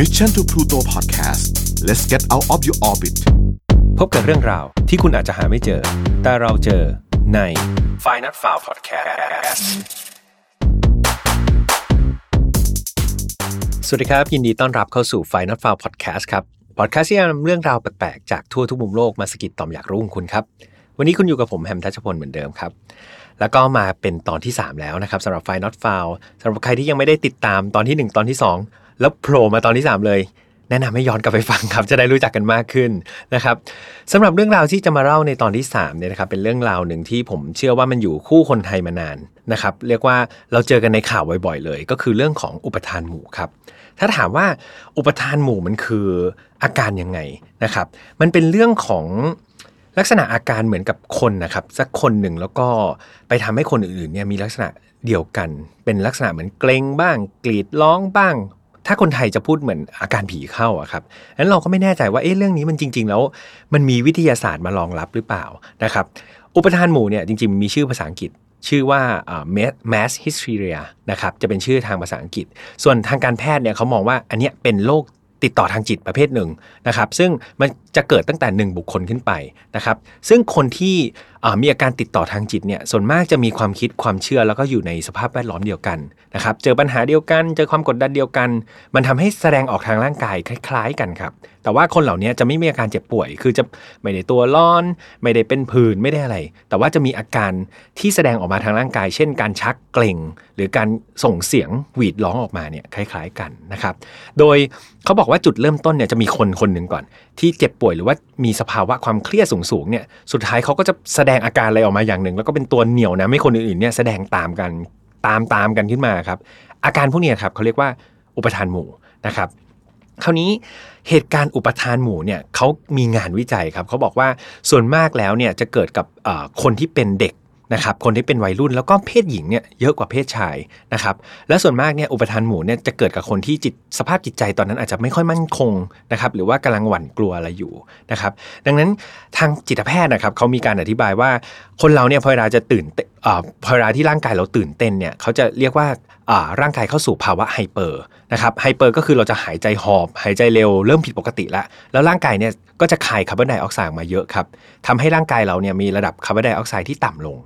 Mission to Pluto Podcast let's get out of your orbit พบกับเรื่องราวที่คุณอาจจะหาไม่เจอ แต่เราเจอใน f i n a l f i l e Podcast สวัสดีครับ ยินดีต้อนรับเข้าสู่ Final File Podcast ครับ Podcast ที่นำเรื่องราวแปลกๆ จากทั่วทุกมุมโลกมาสกิดต่อมอยากรู้ของคุณครับ วันนี้คุณอยู่กับผมแฮมทัชพลเหมือนเดิมครับแล้วก็มาเป็นตอนที่ 3 แล้วนะครับสำหรับ Final File สำหรับใครที่ยังไม่ได้ติดตามตอนที่ 1 ตอนที่ 2 แล้วโผล่มาตอนที่ 3 เลย แนะนำให้ย้อนกลับไปฟังครับจะได้รู้จักกันมากขึ้นนะครับสำหรับเรื่องราวที่จะมาเล่าในตอนที่3เนี่ยนะครับเป็นเรื่องราวหนึ่งที่ผมเชื่อว่ามันอยู่คู่คนไทยมานานนะครับเรียกว่าเราเจอกันในข่าวบ่อยๆเลย ก็คือเรื่องของอุปทานหมู่ครับถ้าถามว่าอุปทานหมู่มันคืออาการยังไงนะครับ มันเป็นเรื่องของลักษณะอาการเหมือนกับคนนะครับสักคนหนึ่งแล้วก็ไปทำให้คนอื่นๆเนี่ยมีลักษณะเดียวกัน เป็นลักษณะเหมือนเกรงบ้าง กรีดร้องบ้าง ถ้าคนไทยจะพูดเหมือนอาการผีเข้าอะครับนั้นเราก็ไม่แน่ใจว่าเอ๊ะเรื่องนี้มันจริง ๆ แล้ว มันมีวิทยาศาสตร์มารองรับหรือเปล่านะครับ อุปทานหมู่เนี่ยจริง ๆ มีชื่อภาษาอังกฤษชื่อว่า mass hysteria นะครับจะเป็นชื่อทางภาษาอังกฤษ ส่วนทางการแพทย์เนี่ยเขามองว่าอันเนี้ยเป็นโรคติดต่อทางจิตประเภทหนึ่งนะครับ ซึ่งมันจะเกิดตั้งแต่ 1 บุคคลขึ้นไปนะครับ ซึ่งคนที่ มีอาการติดต่อทางจิตเนี่ยส่วนมากจะมีความคิดความเชื่อแล้วก็อยู่ในสภาพแวดล้อมเดียวกันนะครับเจอปัญหาเดียวกันเจอความกดดันเดียวกัน มันทำให้แสดงออกทางร่างกายคล้าย ๆ กันครับแต่ว่าคนเหล่านี้จะไม่มีอาการเจ็บป่วย คือจะไม่ได้ตัวร้อน ไม่ได้เป็นผื่นไม่ได้อะไร แต่ว่าจะมีอาการที่แสดงออกมาทางร่างกาย เช่น การชักเกร็งหรือการส่งเสียงหวีดร้องออกมาเนี่ยคล้าย ๆกันนะครับโดยเขาบอกว่าจุดเริ่มต้นเนี่ยจะมีคนคนหนึ่งก่อน ที่เจ็บป่วยหรือว่ามีสภาวะความเครียดสูงๆเนี่ยสุดท้ายเขาก็จะแสดงดงอาการอะไรออกมาอย่างหนึ่ง แล้วก็เป็นตัวเหนี่ยวนะไม่คนอื่นๆเนี่ยแสดงตามกันตามตามกันขึ้นมาครับ อาการพวกนี้ครับเขาเรียกว่าอุปทานหมู่นะครับ คราวนี้เหตุการณ์อุปทานหมู่เนี่ยเขามีงานวิจัยครับเขาบอกว่าส่วนมากแล้วเนี่ยจะเกิดกับคนที่เป็นเด็ก นะครับคนที่เป็นวัยรุ่นแล้วก็เพศหญิงเนี่ยเยอะกว่าเพศชายนะครับและส่วนมากเนี่ยอุปทานหมู่เนี่ยจะเกิดกับคนที่จิตสภาพจิตใจตอนนั้นอาจจะไม่ค่อยมั่นคงนะครับหรือว่ากำลังหวั่นกลัวอะไรอยู่นะครับดังนั้นทางจิตแพทย์นะครับเขามีการอธิบายว่าคนเราเนี่ยพอเวลาจะตื่นพอเวลาที่ร่างกายเราตื่นเต้นเนี่ยเขาจะเรียกว่าร่างกายเข้าสู่ภาวะ hyper นะครับ hyper ก็คือเราจะหายใจหอบ หายใจเร็วเริ่มผิดปกติแล้วแล้วร่างกายเนี่ยก็จะคายคาร์บอนไดออกไซด์มาเยอะครับทำให้ร่างกายเราเนี่ยมีระดับคาร์บอนไดออกไซด์ที่ต่ำลง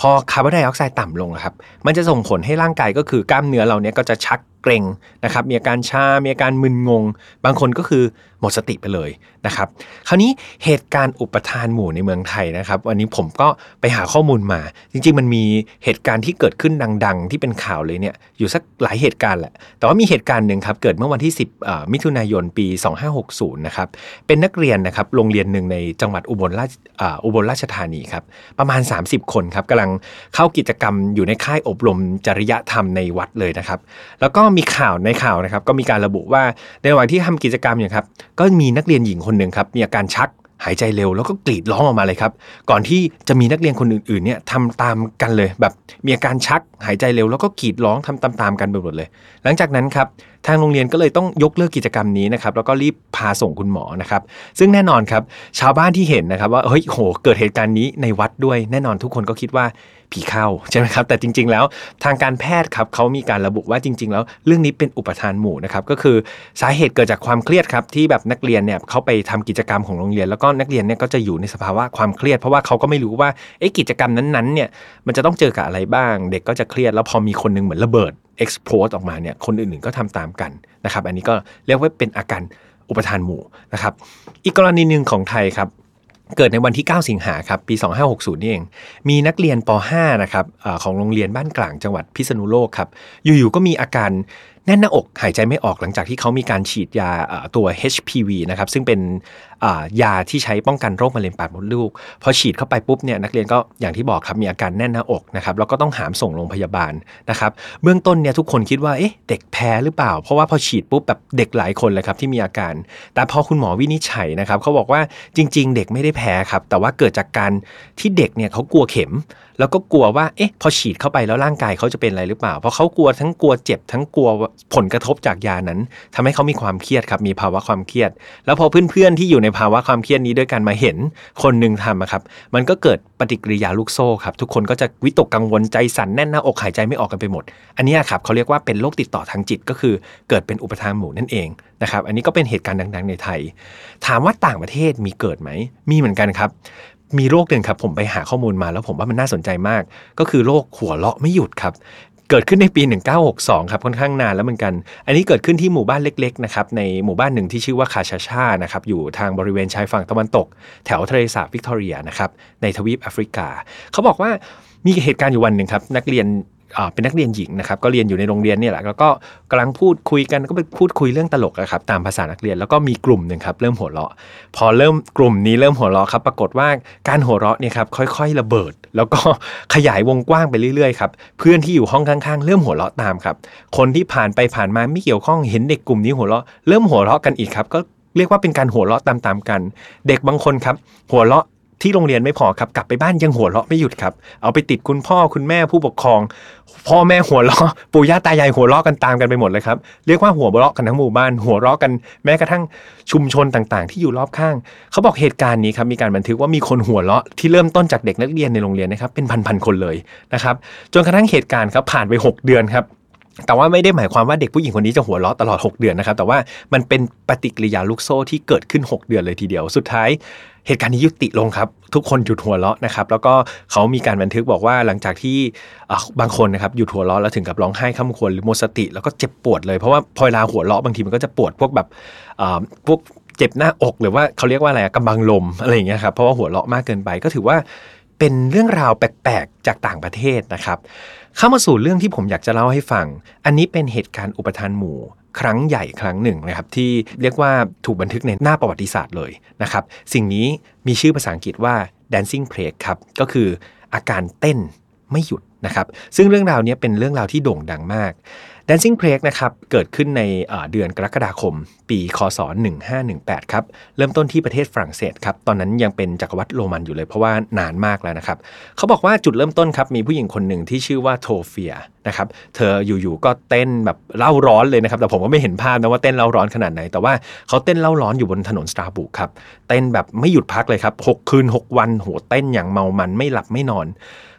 พอคาร์บอนไดออกไซด์ต่ำลงครับ มันจะส่งผลให้ร่างกายก็คือกล้ามเนื้อเราเนี่ยก็จะชักเกร็งนะครับ มีอาการชา มีอาการมึนงง บางคนก็คือหมดสติไปเลยนะครับ คราวนี้เหตุการณ์อุปทานหมู่ในเมืองไทยนะครับ วันนี้ผมก็ไปหาข้อมูลมา จริงๆ มันมีเหตุการณ์ที่เกิดขึ้นดัง ๆ ที่เป็นข่าวเลยเนี่ย อยู่สักหลายเหตุการณ์แหละ แต่ว่ามีเหตุการณ์หนึ่งครับ เกิดเมื่อวันที่ 10 มิถุนายนปี 2560 นะครับ เป็นนักเรียนนะครับ โรงเรียนหนึ่งในจังหวัดอุบลราชอุบลราชธานีครับ ประมาณ 30 คนครับกำลังเข้ากิจกรรมอยู่ในค่ายอบรมจริยธรรมในวัดเลยนะครับ แล้วก็มีข่าวในข่าวนะครับ ก็มีการระบุว่าในระหว่างที่ทำกิจกรรมอย่างครับ ก็มีนักเรียนหญิงคนหนึ่งครับมีอาการชัก หายใจเร็วแล้วก็กรีดร้องออกมาเลยครับ ก่อนที่จะมีนักเรียนคนอื่นๆเนี่ยทำตามกันเลย แบบมีอาการชักหายใจเร็วแล้วก็กรีดร้องทำตามๆกันไปหมดเลย หลังจากนั้นครับทางโรงเรียนก็เลยต้องยกเลิกกิจกรรมนี้นะครับแล้วก็รีบพาส่งคุณหมอนะครับ ซึ่งแน่นอนครับชาวบ้านที่เห็นนะครับว่าเฮ้ยโหเกิดเหตุการณ์นี้ในวัดด้วยแน่นอนทุกคนก็คิดว่า ผีเข้าใช่ไหมครับ แต่จริง ๆ แล้วทางการแพทย์ครับเขามีการระบุว่าจริง ๆ แล้วเรื่องนี้เป็นอุปทานหมู่นะครับ ก็คือสาเหตุเกิดจากความเครียดครับที่แบบนักเรียนเนี่ยเขาไปทำกิจกรรมของโรงเรียน แล้วก็นักเรียนเนี่ยก็จะอยู่ในสภาวะความเครียด เพราะว่าเขาก็ไม่รู้ว่าไอ้กิจกรรมนั้นๆเนี่ยมันจะต้องเจอกับอะไรบ้าง เด็กก็จะเครียดแล้วพอมีคนนึงเหมือนระเบิด explode ออกมาเนี่ยคนอื่นๆก็ทำตามกันนะครับ อันนี้ก็เรียกว่าเป็นอาการอุปทานหมู่นะครับ อีกกรณีหนึ่งของไทยครับ เกิดในวันที่ 9 สิงหาครับ ปี 2560 นี่เอง มีนักเรียนป .5 นะครับอของโรงเรียนบ้านกลางจังหวัดพิษณุโลกครับ อยู่ๆ ก็มีอาการ แน่นหน้าอกหายใจไม่ออกหลังจากที่เขามีการฉีดยาตัว HPV นะครับซึ่งเป็นยาที่ใช้ป้องกันโรคมะเร็งปากมดลูก พอฉีดเข้าไปปุ๊บเนี่ยนักเรียนก็อย่างที่บอกครับมีอาการแน่นหน้าอกนะครับแล้วก็ต้องหามส่งโรงพยาบาลนะครับเบื้องต้นเนี่ยทุกคนคิดว่าเอ๊ะเด็กแพ้หรือเปล่า เพราะว่าพอฉีดปุ๊บแบบเด็กหลายคนเลยครับที่มีอาการ แต่พอคุณหมอวินิจฉัยนะครับเขาบอกว่าจริง ๆ เด็กไม่ได้แพ้ครับแต่ว่าเกิดจากการที่เด็กเนี่ยเขากลัวเข็ม แล้วก็กลัวว่าเอ๊ะพอฉีดเข้าไปแล้วร่างกายเขาจะเป็นอะไรหรือเปล่า เพราะเขากลัวทั้งกลัวเจ็บทั้งกลัวผลกระทบจากยานั้นทำให้เขามีความเครียดครับมีภาวะความเครียด แล้วพอเพื่อนๆที่อยู่ในภาวะความเครียดนี้ด้วยกันมาเห็นคนหนึ่งทำครับมันก็เกิดปฏิกิริยาลูกโซ่ครับทุกคนก็จะวิตกกังวลใจสั่นแน่นหน้าอกหายใจไม่ออกกันไปหมด อันนี้ครับเขาเรียกว่าเป็นโรคติดต่อทางจิตก็คือเกิดเป็นอุปทานหมู่นั่นเองนะครับอันนี้ก็เป็นเหตุการณ์ดัง ๆ ในไทย ถามว่าต่างประเทศมีเกิดไหมมีเหมือนกันครับ มีโรคหนึ่งครับ ผมไปหาข้อมูลมาแล้วผมว่ามันน่าสนใจมาก ก็คือโรคหัวเราะไม่หยุดครับเกิดขึ้นในปี 1962 ครับ ค่อนข้างนานแล้วเหมือนกัน อันนี้เกิดขึ้นที่หมู่บ้านเล็กๆ นะครับ ในหมู่บ้านหนึ่งที่ชื่อว่าคาชาชา นะครับ อยู่ทางบริเวณชายฝั่งตะวันตก แถวทะเลสาบวิกตอเรียนะครับ ในทวีปแอฟริกา เขาบอกว่ามีเหตุการณ์อยู่วันหนึ่งครับ นักเรียน เป็นนักเรียนหญิงนะครับก็เรียนอยู่ในโรงเรียนนี่แหละแล้วก็กำลังพูดคุยกันก็ไปพูดคุยเรื่องตลกครับตามภาษานักเรียนแล้วก็มีกลุ่มหนึ่งครับเริ่มหัวเราะ พอเริ่มกลุ่มนี้เริ่มหัวเราะครับปรากฏว่าการหัวเราะเนี่ยครับค่อย ๆ ระเบิด แล้วก็ขยายวงกว้างไปเรื่อยๆครับเพื่อนที่อยู่ห้องข้างๆ เริ่มหัวเราะตามครับคนที่ผ่านไปผ่านมาไม่เกี่ยวข้องเห็นเด็กกลุ่มนี้หัวเราะเริ่มหัวเราะกันอีกครับก็เรียกว่าเป็นการหัวเราะตามๆกัน เด็กบางคนครับ หัวเราะ ที่โรงเรียนไม่พอครับกลับไปบ้านยังหัวเราะไม่หยุดครับ เอาไปติดคุณพ่อคุณแม่ผู้ปกครอง พ่อแม่หัวเราะปู่ย่าตายายหัวเราะกันตามกันไปหมดเลยครับเรียกว่าหัวเราะกันทั้งหมู่บ้าน หัวเราะกันแม้กระทั่งชุมชนต่างๆ ที่อยู่รอบข้าง เขาบอกเหตุการณ์นี้ครับมีการบันทึกว่ามีคนหัวเราะที่เริ่มต้นจากเด็กนักเรียนในโรงเรียนนะครับเป็นพันๆคนเลยนะครับจนกระทั่งเหตุการณ์ครับผ่านไป 6 เดือนครับ แต่ว่าไม่ได้หมายความว่าเด็กผู้หญิงคนนี้จะหัวเราะตลอด 6 เดือนนะครับ แต่ว่ามันเป็นปฏิกิริยาลูกโซ่ที่เกิดขึ้น 6 เดือนเลยทีเดียว สุดท้ายเหตุการณ์นี้ยุติลงครับ ทุกคนหยุดหัวเราะนะครับแล้วก็เขามีการบันทึกบอกว่าหลังจากที่บางคนนะครับหยุดหัวเราะแล้วถึงกับร้องไห้ข้ามควรหรือหมดสติ แล้วก็เจ็บปวดเลยเพราะว่าพอเวลาหัวเราะบางทีมันก็จะปวดพวกแบบพวกเจ็บหน้าอกหรือว่าเขาเรียกว่าอะไรกำบังลมอะไรอย่างเงี้ยครับเพราะว่าหัวเราะมากเกินไปก็ถือว่าเป็นเรื่องราวแปลกๆจากต่างประเทศนะครับ เข้ามาสู่เรื่องที่ผมอยากจะเล่าให้ฟัง อันนี้เป็นเหตุการณ์อุปทานหมู่ครั้งใหญ่ครั้งหนึ่งนะครับที่เรียกว่าถูกบันทึกในหน้าประวัติศาสตร์เลยนะครับ สิ่งนี้มีชื่อภาษาอังกฤษว่า dancing plague ครับ ก็คืออาการเต้นไม่หยุดนะครับ ซึ่งเรื่องราวนี้เป็นเรื่องราวที่โด่งดังมาก Dancing Plague นะครับเกิดขึ้นในเดือนกรกฎาคม ปีคศ 1518 ครับ เริ่มต้นที่ประเทศฝรั่งเศสครับ ตอนนั้นยังเป็นจักรวรรดิโรมันอยู่เลยเพราะว่านานมากแล้วนะครับ เขาบอกว่าจุดเริ่มต้นครับ มีผู้หญิงคนหนึ่งที่ชื่อว่าโทเฟียนะครับเธออยู่ๆก็เต้นแบบเร่าร้อนเลยนะครับ แต่ผมก็ไม่เห็นภาพนะว่าเต้นเร่าร้อนขนาดไหน แต่ว่าเขาเต้นเร่าร้อนอยู่บนถนนสตราสบูร์กครับ เต้นแบบไม่หยุดพักเลยครับ 6 คืน 6 วันโหเต้นอย่างเมามันไม่หลับไม่นอน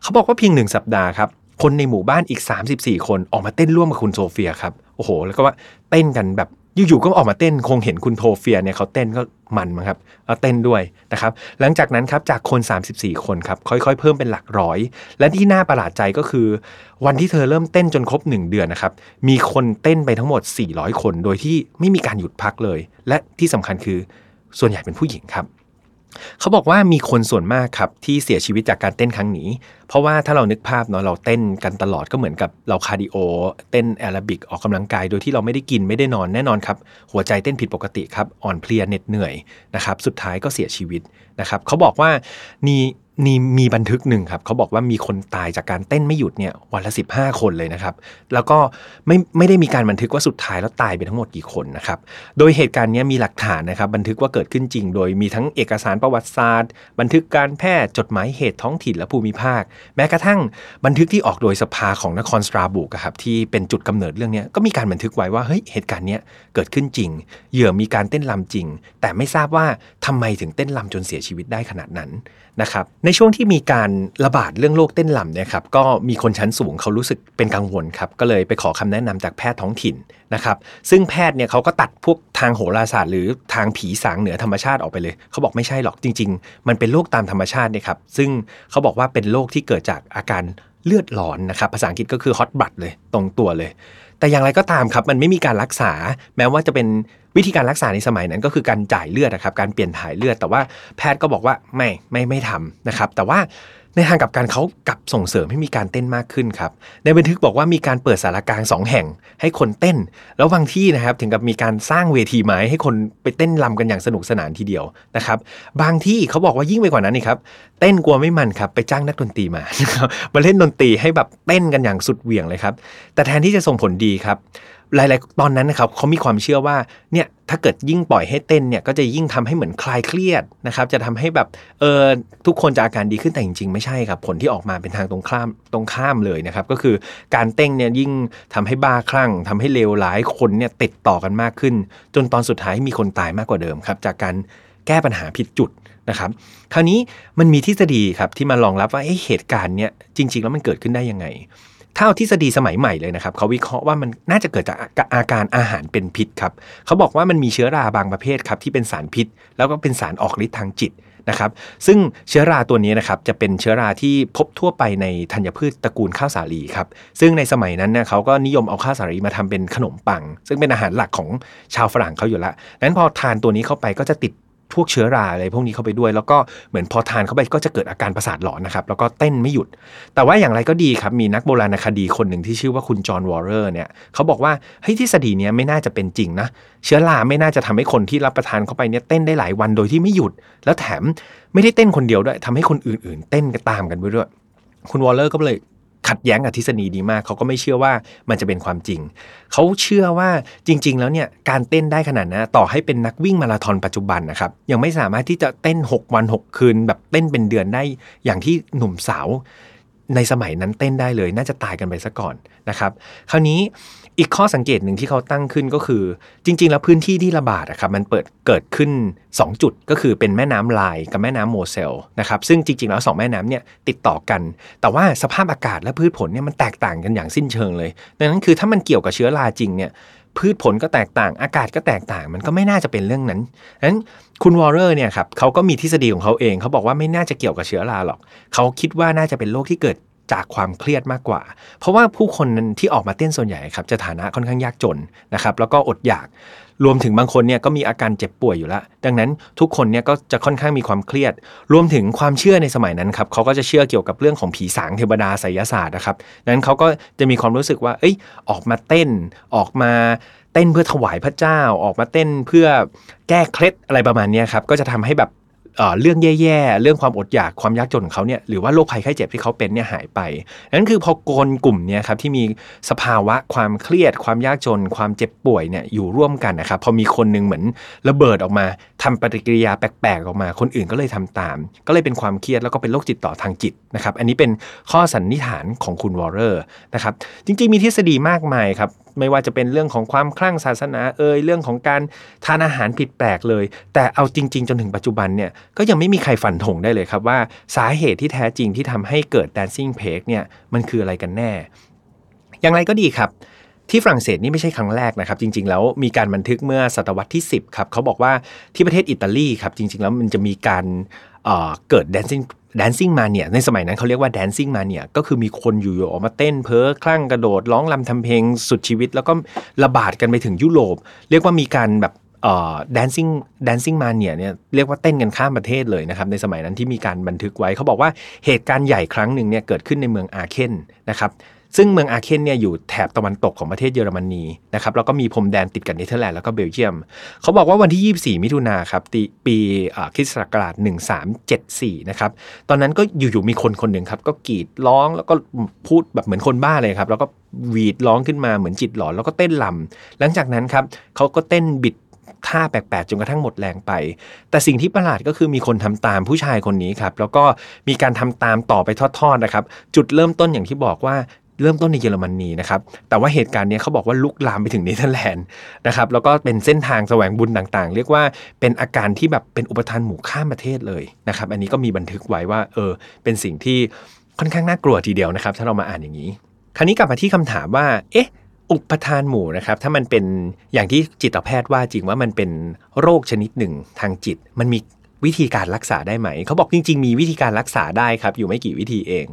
เขาบอกว่าเพียงหนึ่งสัปดาห์ครับ คนในหมู่บ้านอีก 34 คนออกมาเต้นร่วมกับคุณโทเฟียครับโอ้โห แล้วก็ว่าเต้นกันแบบอยู่ๆก็ออกมาเต้นคงเห็นคุณโทเฟียเนี่ยเขาเต้นก็มันมั้งครับเต้นด้วยนะครับ หลังจากนั้นครับจากคน 34 คนครับค่อยๆ เพิ่มเป็นหลักร้อย และที่น่าประหลาดใจก็คือ วันที่เธอเริ่มเต้นจนครบ 1 เดือนนะครับมีคนเต้นไปทั้งหมด 400 คน โดยที่ไม่มีการหยุดพักเลย และที่สำคัญคือส่วนใหญ่เป็นผู้หญิงครับ เขาบอกว่ามีคนส่วนมากครับที่เสียชีวิตจากการเต้นครั้งนี้ เพราะว่าถ้าเรานึกภาพเนาะเราเต้นกันตลอดก็เหมือนกับเรา cardio เต้นแอโรบิกออกกำลังกายโดยที่เราไม่ได้กินไม่ได้นอนแน่นอนครับหัวใจเต้นผิดปกติครับอ่อนเพลียเหน็ดเหนื่อยนะครับสุดท้ายก็เสียชีวิตนะครับเขาบอกว่านี่ นี่มีบันทึกหนึ่งครับเขาบอกว่ามีคนตายจากการเต้นไม่หยุดเนี่ยวันละ 15 คนเลยนะครับ แล้วก็ไม่ไม่ได้มีการบันทึกว่าสุดท้ายแล้วตายไปทั้งหมดกี่คนนะครับ โดยเหตุการณ์นี้มีหลักฐานนะครับบันทึกว่าเกิดขึ้นจริง โดยมีทั้งเอกสารประวัติศาสตร์ บันทึกการแพทย์จดหมายเหตุท้องถิ่นและภูมิภาค แม้กระทั่งบันทึกที่ออกโดยสภาของนครสตราบูกครับที่เป็นจุดกำเนิดเรื่องนี้ก็มีการบันทึกไว้ว่าเฮ้ยเหตุการณ์นี้เกิดขึ้นจริง เหยื่อมีการเต้นลำจริง แต่ไม่ทราบว่าทำไมถึงเต้นลำจนเสียชีวิตได้ขนาดนั้น นะครับในช่วงที่มีการระบาดเรื่องโรคเต้นลำเนี่ยครับก็มีคนชั้นสูงเขารู้สึกเป็นกังวลครับก็เลยไปขอคำแนะนำจากแพทย์ท้องถิ่นนะครับซึ่งแพทย์เนี่ยเขาก็ตัดพวกทางโหราศาสตร์ หรือทางผีสางเหนือธรรมชาติออกไปเลย เขาบอกไม่ใช่หรอกจริง ๆ มันเป็นโรคตามธรรมชาติเนี่ยครับซึ่งเขาบอกว่าเป็นโรคที่เกิดจากอาการ เลือดหลอนนะครับ ภาษาอังกฤษก็คือ hot blood เลยตรงตัวเลย แต่อย่างไรก็ตามครับ มันไม่มีการรักษา แม้ว่าจะเป็นวิธีการรักษาในสมัยนั้นก็คือการจ่ายเลือดนะครับ การเปลี่ยนถ่ายเลือด แต่ว่าแพทย์ก็บอกว่าไม่ไม่ไม่ทำนะครับ แต่ว่า ในทางกับการเขากลับส่งเสริมให้มีการเต้นมากขึ้นครับ ในบันทึกบอกว่ามีการเปิดสารกลางสองแห่งให้คนเต้น แล้วบางที่นะครับถึงกับมีการสร้างเวทีไม้ให้คนไปเต้นลำกันอย่างสนุกสนานทีเดียวนะครับ บางที่เขาบอกว่ายิ่งไปกว่านั้นนี่ครับเต้นกลัวไม่มันครับไปจ้างนักดนตรีมามาเล่นดนตรีให้แบบเต้นกันอย่างสุดเหวี่ยงเลยครับ แต่แทนที่จะส่งผลดีครับ หลายๆ ตอนนั้นนะครับเขามีความเชื่อว่าเนี่ยถ้าเกิดยิ่งปล่อยให้เต้นเนี่ยก็จะยิ่งทำให้เหมือนคลายเครียดนะครับจะทำให้แบบเออทุกคนจะอาการดีขึ้นแต่จริงๆ ไม่ใช่ครับผลที่ออกมาเป็นทางตรงข้ามตรงข้ามเลยนะครับก็คือการเต้นเนี่ยยิ่งทำให้บ้าคลั่งทำให้เลวร้ายคนเนี่ยติดต่อกันมากขึ้น จนตอนสุดท้ายมีคนตายมากกว่าเดิมครับจากการแก้ปัญหาผิดจุดนะครับคราวนี้มันมีทฤษฎีครับที่มารองรับว่าเหตุการณ์เนี่ยจริง ๆ แล้วมันเกิดขึ้นได้ยังไง เอาทฤษฎีสมัยใหม่เลยนะครับเขาวิเคราะห์ว่ามันน่าจะเกิดจากอาการอาหารเป็นพิษครับเขาบอกว่ามันมีเชื้อราบางประเภทครับที่เป็นสารพิษ แล้วก็เป็นสารออกฤทธิ์ทางจิตนะครับซึ่งเชื้อราตัวนี้นะครับจะเป็นเชื้อราที่พบทั่วไปในธัญพืชตระกูลข้าวสาลีครับซึ่งในสมัยนั้นเนี่ยเขาก็นิยมเอาข้าวสาลีมาทำเป็นขนมปัง ซึ่งเป็นอาหารหลักของชาวฝรั่งเขาอยู่ล้วนั้นพอทานตัวนี้เข้าไปก็จะติด พวกเชื้อราอะไรพวกนี้เข้าไปด้วย แล้วก็เหมือนพอทานเข้าไปก็จะเกิดอาการประสาทหลอนนะครับ แล้วก็เต้นไม่หยุด แต่ว่าอย่างไรก็ดีครับ มีนักโบราณคดีคนหนึ่งที่ชื่อว่าคุณจอห์นวอร์เรอร์เนี่ยเขาบอกว่าเฮ้ยทฤษฎีนี้ไม่น่าจะเป็นจริงนะ เชื้อราไม่น่าจะทำให้คนที่รับประทานเข้าไปเนี่ยเต้นได้หลายวันโดยที่ไม่หยุด แล้วแถมไม่ได้เต้นคนเดียวด้วยทำให้คนอื่นๆ เต้นกันตามกันไปด้วย คุณวอลเลอร์ก็เลย ขัดแย้งกับทฤษฎีดีมาก เขาก็ไม่เชื่อว่ามันจะเป็นความจริง เขาเชื่อว่าจริง ๆ แล้วเนี่ยการเต้นได้ขนาดนะต่อให้เป็นนักวิ่งมาราธอนปัจจุบันนะครับ ยังไม่สามารถที่จะเต้น 6 วัน 6 คืน แบบเต้นเป็นเดือนได้อย่างที่หนุ่มสาว ในสมัยนั้นเต้นได้เลย น่าจะตายกันไปซะก่อนนะครับ คราวนี้อีกข้อสังเกตหนึ่งที่เขาตั้งขึ้นก็คือ จริง ๆ แล้วพื้นที่ที่ระบาดอะครับมันเปิดเกิดขึ้น 2 จุดก็คือเป็นแม่น้ำลายกับแม่น้ำโมเซลนะครับซึ่งจริง ๆ แล้ว 2 แม่น้ำเนี่ยติดต่อกัน แต่ว่าสภาพอากาศและพืชผลเนี่ยมันแตกต่างกันอย่างสิ้นเชิงเลยดังนั้นคือถ้ามันเกี่ยวกับเชื้อราจริงเนี่ย พืชผลก็แตกต่าง อากาศก็แตกต่าง มันก็ไม่น่าจะเป็นเรื่องนั้นดังนั้นคุณวอร์เรอร์เนี่ยครับเขาก็มีทฤษฎีของเขาเองเขาบอกว่าไม่น่าจะเกี่ยวกับเชื้อราหรอกเขาคิดว่าน่าจะเป็นโรคที่เกิด จากความเครียดมากกว่า เพราะว่าผู้คนที่ออกมาเต้นส่วนใหญ่ครับจะฐานะค่อนข้างยากจนนะครับแล้วก็อดอยากรวมถึงบางคนเนี่ยก็มีอาการเจ็บป่วยอยู่แล้ว ดังนั้นทุกคนเนี่ยก็จะค่อนข้างมีความเครียด รวมถึงความเชื่อในสมัยนั้นครับเขาก็จะเชื่อเกี่ยวกับเรื่องของผีสางเทวดาไสยศาสตร์นะครับนั้นเขาก็จะมีความรู้สึกว่า เอ้ย ออกมาเต้น ออกมาเต้นเพื่อถวายพระเจ้า ออกมาเต้นเพื่อแก้เคล็ดอะไรประมาณนี้ครับ ก็จะทำให้แบบ เรื่องแย่ๆ เรื่องความอดอยากความยากจนของเขาเนี่ยหรือว่าโรคภัยไข้เจ็บที่เขาเป็นเนี่ยหายไปนั่นคือพอโกนกลุ่มเนี่ยครับที่มีสภาวะความเครียด ความยากจน ความเจ็บป่วยเนี่ยอยู่ร่วมกันนะครับพอมีคนนึงเหมือนระเบิดออกมาทำปฏิกิริยาแปลกๆออกมา คนอื่นก็เลยทำตาม ก็เลยเป็นความเครียดแล้วก็เป็นโรคจิตต่อทางจิตนะครับอันนี้เป็นข้อสันนิษฐานของคุณวอร์เรอร์นะครับจริงๆมีทฤษฎีมากมายครับ ไม่ว่าจะเป็นเรื่องของความคลั่งศาสนาเอ่ยเรื่องของการทานอาหารผิดแปลกเลย แต่เอาจริง ๆ จนถึงปัจจุบันเนี่ยก็ยังไม่มีใครฝันถงได้เลยครับว่าสาเหตุที่แท้จริงที่ทำให้เกิด dancing peg เนี่ยมันคืออะไรกันแน่ อย่างไรก็ดีครับที่ฝรั่งเศสนี่ไม่ใช่ครั้งแรกนะครับ จริง ๆ แล้วมีการบันทึกเมื่อศตวรรษที่ 10 ครับเขาบอกว่าที่ประเทศอิตาลีครับ จริง ๆ แล้วมันจะมีการ เกิด dancing dancing mania ในสมัยนั้นเขาเรียกว่า dancing mania ก็คือมีคนอยู่ๆออกมาเต้นเพ้อคลั่งกระโดดร้องลำทำเพลงสุดชีวิต แล้วก็ระบาดกันไปถึงยุโรป เรียกว่ามีการแบบเอ่อ dancing dancing mania เนี่ยเรียกว่าเต้นกันข้ามประเทศเลยนะครับในสมัยนั้นที่มีการบันทึกไว้เขาบอกว่าเหตุการณ์ใหญ่ครั้งหนึ่งเนี่ยเกิดขึ้นในเมืองอาเคนนะครับ ซึ่งเมืองอาเคนเนี่ยอยู่แถบตะวันตกของประเทศเยอรมนีนะครับแล้วก็มีพรมแดนติดกับเนเธอร์แลนด์แล้วก็เบลเยียม เขาบอกว่าวันที่ 24 มิถุนาครับปีคริสต์ศักราช 1374 นะครับตอนนั้นก็อยู่ๆมีคนคนหนึ่งครับก็กรีดร้องแล้วก็พูดแบบเหมือนคนบ้าเลยครับแล้วก็วีดร้องขึ้นมาเหมือนจิตหลอนแล้วก็เต้นลำหลังจากนั้นครับเขาก็เต้นบิดท่าแปลกๆจนกระทั่งหมดแรงไป แต่สิ่งที่ประหลาดก็คือมีคนทำตามผู้ชายคนนี้ครับ แล้วก็มีการทำตามต่อไปทอดๆนะครับ จุดเริ่มต้นอย่างที่บอกว่า เริ่มต้นในเยอรมนีนะครับ แต่ว่าเหตุการณ์นี้เขาบอกว่าลุกลามไปถึงเนเธอร์แลนด์นะครับ แล้วก็เป็นเส้นทางแสวงบุญต่างๆ เรียกว่าเป็นอาการที่แบบเป็นอุปทานหมู่ข้ามประเทศเลยนะครับ อันนี้ก็มีบันทึกไว้ว่าเออเป็นสิ่งที่ค่อนข้างน่ากลัวทีเดียวนะครับ ถ้าเรามาอ่านอย่างนี้ คราวนี้กลับมาที่คำถามว่า เอ๊ะอุปทานหมู่นะครับ ถ้ามันเป็นอย่างที่จิตแพทย์ว่าจริงว่ามันเป็นโรคชนิดหนึ่งทางจิต มันมี วิธีการรักษาได้ไหม เขาบอกจริง ๆ มีวิธีการรักษาได้ครับ อยู่ไม่กี่วิธีเอง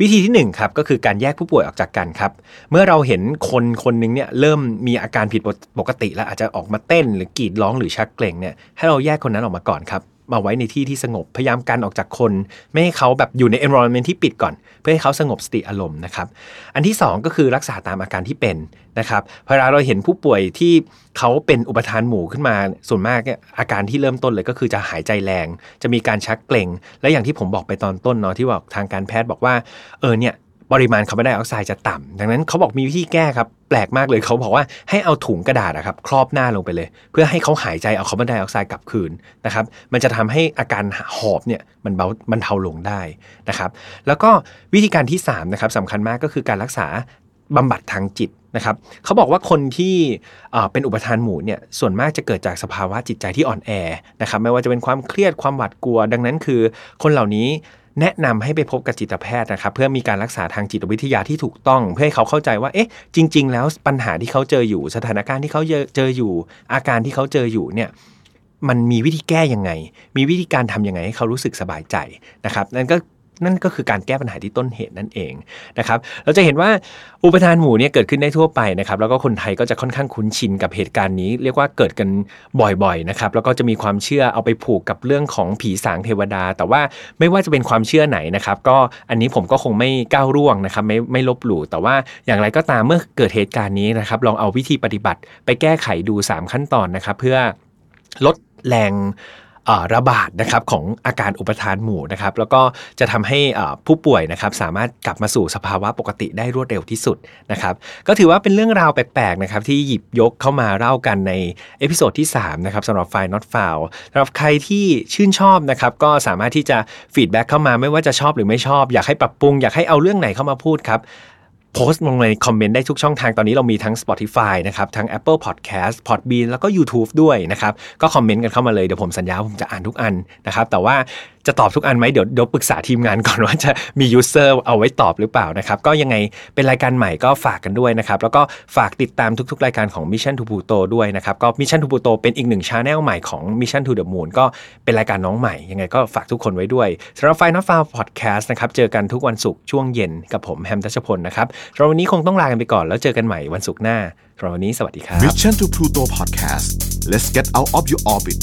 วิธีที่1ครับก็คือการแยกผู้ป่วยออกจากกันครับ เมื่อเราเห็นคนคนนึงเนี่ยเริ่มมีอาการผิดปกติ แล้วอาจจะออกมาเต้นหรือกรีดร้องหรือชักเกร็งเนี่ยให้เราแยกคนนั้นออกมาก่อนครับ มาไว้ในที่ที่สงบพยายามกันออกจากคน ไม่ให้เขาแบบอยู่ใน environment ที่ปิดก่อน เพื่อให้เขาสงบสติอารมณ์นะครับ อันที่ 2 ก็คือรักษาตามอาการที่เป็นนะครับเวลาเราเห็นผู้ป่วยที่เขาเป็นอุปทานหมู่ขึ้นมาส่วนมากอาการที่เริ่มต้นเลยก็คือจะหายใจแรง จะมีการชักเกร็งและอย่างที่ผมบอกไปตอนต้นเนาะที่บอกทางการแพทย์บอกว่าเออเนี่ย ปริมาณคาร์บอนไดออกไซด์จะต่ำดังนั้นเขาบอกมีวิธีแก้ครับ แปลกมากเลยเขาบอกว่าให้เอาถุงกระดาษนะครับครอบหน้าลงไปเลย เพื่อให้เขาหายใจเอาคาร์บอนไดออกไซด์กลับคืนนะครับมันจะทำให้อาการหอบเนี่ยมันเบามันเทาลงได้นะครับแล้วก็วิธีการที่3นะครับสำคัญมากก็คือการรักษาบำบัดทางจิตนะครับเขาบอกว่าคนที่เป็นอุปทานหมู่เนี่ยส่วนมากจะเกิดจากสภาวะจิตใจที่อ่อนแอนะครับไม่ว่าจะเป็นความเครียดความหวาดกลัว ดังนั้นคือคนเหล่านี้ แนะนำให้ไปพบกับจิตแพทย์นะครับเพื่อมีการรักษาทางจิตวิทยาที่ถูกต้องเพื่อให้เขาเข้าใจว่าเอ๊ะจริง ๆ แล้วปัญหาที่เขาเจออยู่สถานการณ์ที่เขาเจออยู่ อาการที่เขาเจออยู่เนี่ยมันมีวิธีแก้ยังไง มีวิธีการทํำยังไงให้เขารู้สึกสบายใจนะครับ นั่นก็ นั่นก็คือการแก้ปัญหาที่ต้นเหตุนั่นเองนะครับ เราจะเห็นว่าอุปทานหมู่เนี่ยเกิดขึ้นได้ทั่วไปนะครับ แล้วก็คนไทยก็จะค่อนข้างคุ้นชินกับเหตุการณ์นี้ เรียกว่าเกิดกันบ่อยๆนะครับ แล้วก็จะมีความเชื่อเอาไปผูกกับเรื่องของผีสางเทวดา แต่ว่าไม่ว่าจะเป็นความเชื่อไหนนะครับ ก็อันนี้ผมก็คงไม่ก้าวร่วงนะครับ ไม่ไม่ลบหลู่ แต่ว่าอย่างไรก็ตามเมื่อเกิดเหตุการณ์นี้นะครับ ลองเอาวิธีปฏิบัติไปแก้ไขดู 3 ขั้นตอนนะครับ เพื่อลดแรง ระบาดนะครับของอาการอุปาทานหมู่นะครับแล้วก็จะทำให้ผู้ป่วยนะครับสามารถกลับมาสู่สภาวะปกติได้รวดเร็วที่สุดนะครับก็ถือว่าเป็นเรื่องราวแปลกๆนะครับที่หยิบยกเข้ามาเล่ากันใน episode ที่3นะครับสำหรับไฟล์ not f o u l สำหรับใครที่ชื่นชอบนะครับก็สามารถที่จะ feedback เข้ามาไม่ว่าจะชอบหรือไม่ชอบ อยากให้ปรับปรุงอยากให้เอาเรื่องไหนเข้ามาพูดครับ โพสต์ลงในคอมเมนต์ได้ทุกช่องทางตอนนี้เรามีทั้ง Spotify นะครับ ทั้ง Apple Podcast Podbean แล้วก็ YouTube ด้วยนะครับ ก็คอมเมนต์กันเข้ามาเลย เดี๋ยวผมสัญญาผมจะอ่านทุกอันนะครับ แต่ว่า จะตอบทุกอันไหมเดี๋ยวเดี๋ยวปรึกษาทีมงานก่อนว่าจะมี user เอาไว้ตอบหรือเปล่านะครับ ก็ยังไงเป็นรายการใหม่ก็ฝากกันด้วยนะครับ แล้วก็ฝากติดตามทุกๆ รายการของ Mission to Pluto ด้วยนะครับ ก็ Mission to Pluto เป็นอีกหนึ่ง channel ใหม่ของ Mission to the Moon ก็เป็นรายการน้องใหม่ ยังไงก็ฝากทุกคนไว้ด้วยสำหรับ File Not Found Podcast นะครับเจอกันทุกวันศุกร์ช่วงเย็นกับผมแฮมทัชพลนะครับสำหรับวันนี้คงต้องลากันไปก่อนแล้วเจอกันใหม่วันศุกร์หน้าสำหรับวันนี้สวัสดีครับ Mission to Pluto Podcast let's get out of your orbit